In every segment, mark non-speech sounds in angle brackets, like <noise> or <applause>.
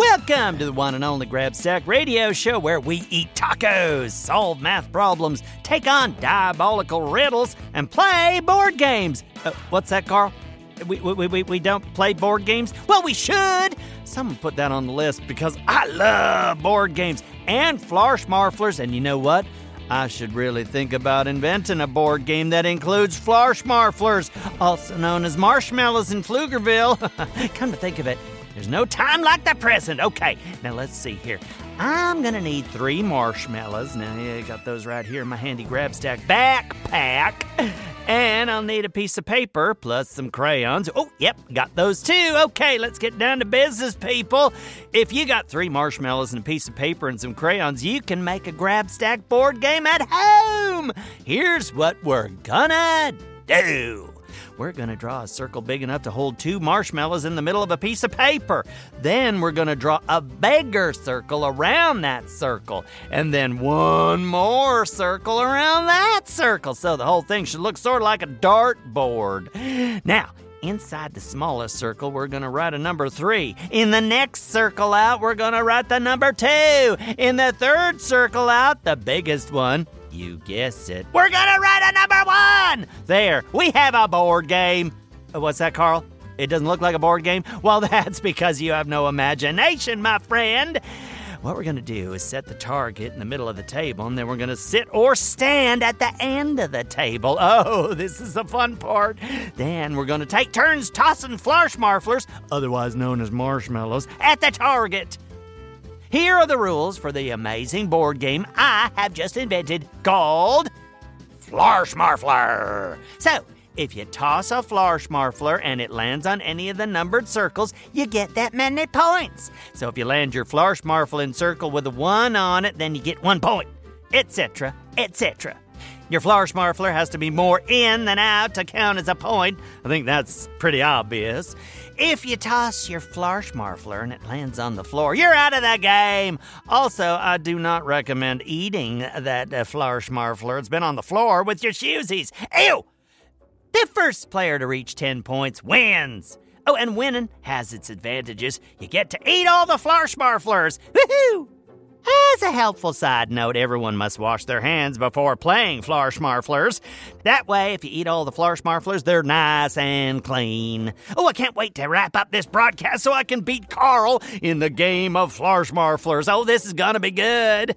Welcome to the one and only Grabstack Radio Show where we eat tacos, solve math problems, take on diabolical riddles, and play board games. Uh, what's that, Carl? We, we, we, we don't play board games? Well, we should! Someone put that on the list because I love board games and Flarschmarflers, and you know what? I should really think about inventing a board game that includes Flarschmarflers, also known as marshmallows in Pflugerville. <laughs> Come to think of it, there's no time like the present. Okay, now let's see here. I'm gonna need three marshmallows. Now, yeah, I got those right here in my handy Grabstack backpack. And I'll need a piece of paper plus some crayons. Oh, yep, got those too. Okay, let's get down to business, people. If you got three marshmallows and a piece of paper and some crayons, you can make a Grabstack board game at home. Here's what we're gonna do. We're going to draw a circle big enough to hold two marshmallows in the middle of a piece of paper. Then we're going to draw a bigger circle around that circle. And then one more circle around that circle. So the whole thing should look sort of like a dartboard. Now, Inside the smallest circle, we're going to write a number three. In the next circle out, we're going to write the number two. In the third circle out, the biggest one, you guessed it. We're gonna write a number one! There, we have a board game. Uh, What's that, Carl? It doesn't look like a board game? <laughs> Well, that's because you have no imagination, my friend. What we're gonna do is set the target in the middle of the table, and then we're gonna sit or stand at the end of the table. <laughs> Oh, this is the fun part. Then we're gonna take turns tossing Flarschmarflers, otherwise known as marshmallows, at the target. Here are the rules for the amazing board game I have just invented called Flarschmarfler. So, if you toss a Flarschmarfler and it lands on any of the numbered circles, you get that many points. So, if you land your Flarschmarfler in circle with a 1 on it, then you get 1 point, etc., etc. Your Flarschmarfler has to be more in than out to count as a point. I think that's pretty obvious. If you toss your Flarschmarfler and it lands on the floor, you're out of the game. Also, I do not recommend eating that uh, Flarschmarfler. It's been on the floor with your shoesies. Ew! The first player to reach 10 points wins. Oh, and winning has its advantages. You get to eat all the Flarschmarflers. Woohoo! As a helpful side note, everyone must wash their hands before playing Flarschmarflers. That way, if you eat all the Flarschmarflers, they're nice and clean. Oh, I can't wait to wrap up this broadcast so I can beat Carl in the game of Flarschmarflers. Oh, this is gonna be good.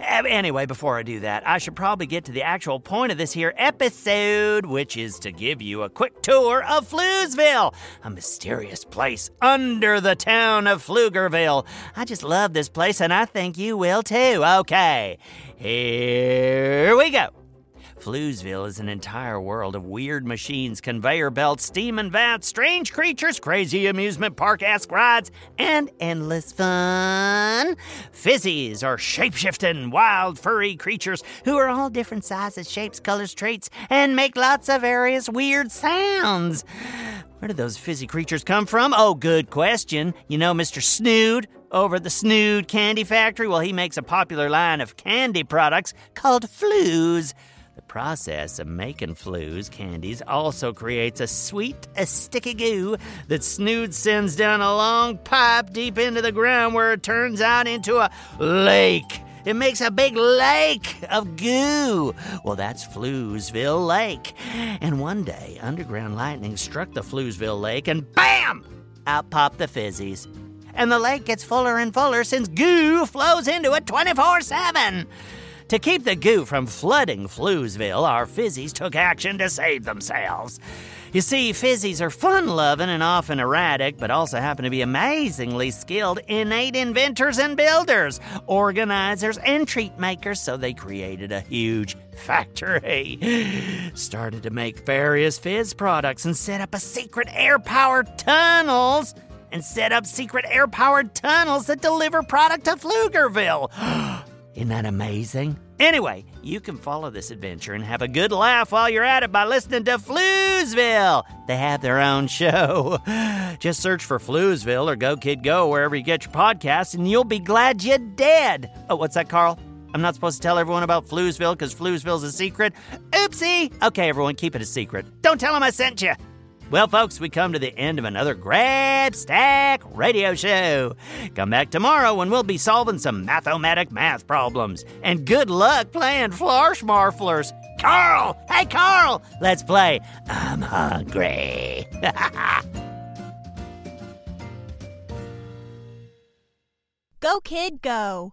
Uh, Anyway, before I do that, I should probably get to the actual point of this here episode, which is to give you a quick tour of Floozeville, a mysterious place under the town of Pflugerville. I just love this place, and I think you will too. Okay, here we go. Floozeville is an entire world of weird machines, conveyor belts, steam and vats, strange creatures, crazy amusement park esque rides, and endless fun. Fizzies are shape-shifting, wild, furry creatures who are all different sizes, shapes, colors, traits, and make lots of various weird sounds. Where did those fizzy creatures come from? Oh, good question. You know Mr. Snood over at the Snood Candy Factory? Well, he makes a popular line of candy products called Flues. The process of making flues candies also creates a sweet, a sticky goo that Snood sends down a long pipe deep into the ground where it turns out into a lake. It makes a big lake of goo. Well, that's Floozeville Lake. And one day, underground lightning struck the Floozeville Lake, and bam! Out popped the fizzies. And the lake gets fuller and fuller since goo flows into it 24 7. To keep the goo from flooding Floozeville, our fizzies took action to save themselves. You see, fizzies are fun loving and often erratic, but also happen to be amazingly skilled, innate inventors and builders, organizers and treat makers, so they created a huge factory. <laughs> Started to make various fizz products and set up a secret air powered tunnels. And set up secret air powered tunnels that deliver product to Pflugerville. <gasps> Isn't that amazing? Anyway, you can follow this adventure and have a good laugh while you're at it by listening to Floozeville. They have their own show. <laughs> Just search for Floozeville or Go Kid Go wherever you get your podcasts, and you'll be glad you did. Oh, what's that, Carl? I'm not supposed to tell everyone about Floozeville because Floozeville's a secret? Oopsie! Okay, everyone, keep it a secret. Don't tell them I sent you. Well, folks, we come to the end of another Grabstack radio show. Come back tomorrow when we'll be solving some mathematic math problems. And good luck playing Flarschmarflers. Carl! Hey, Carl! Let's play I'm Hungry. <laughs> Go, kid, go.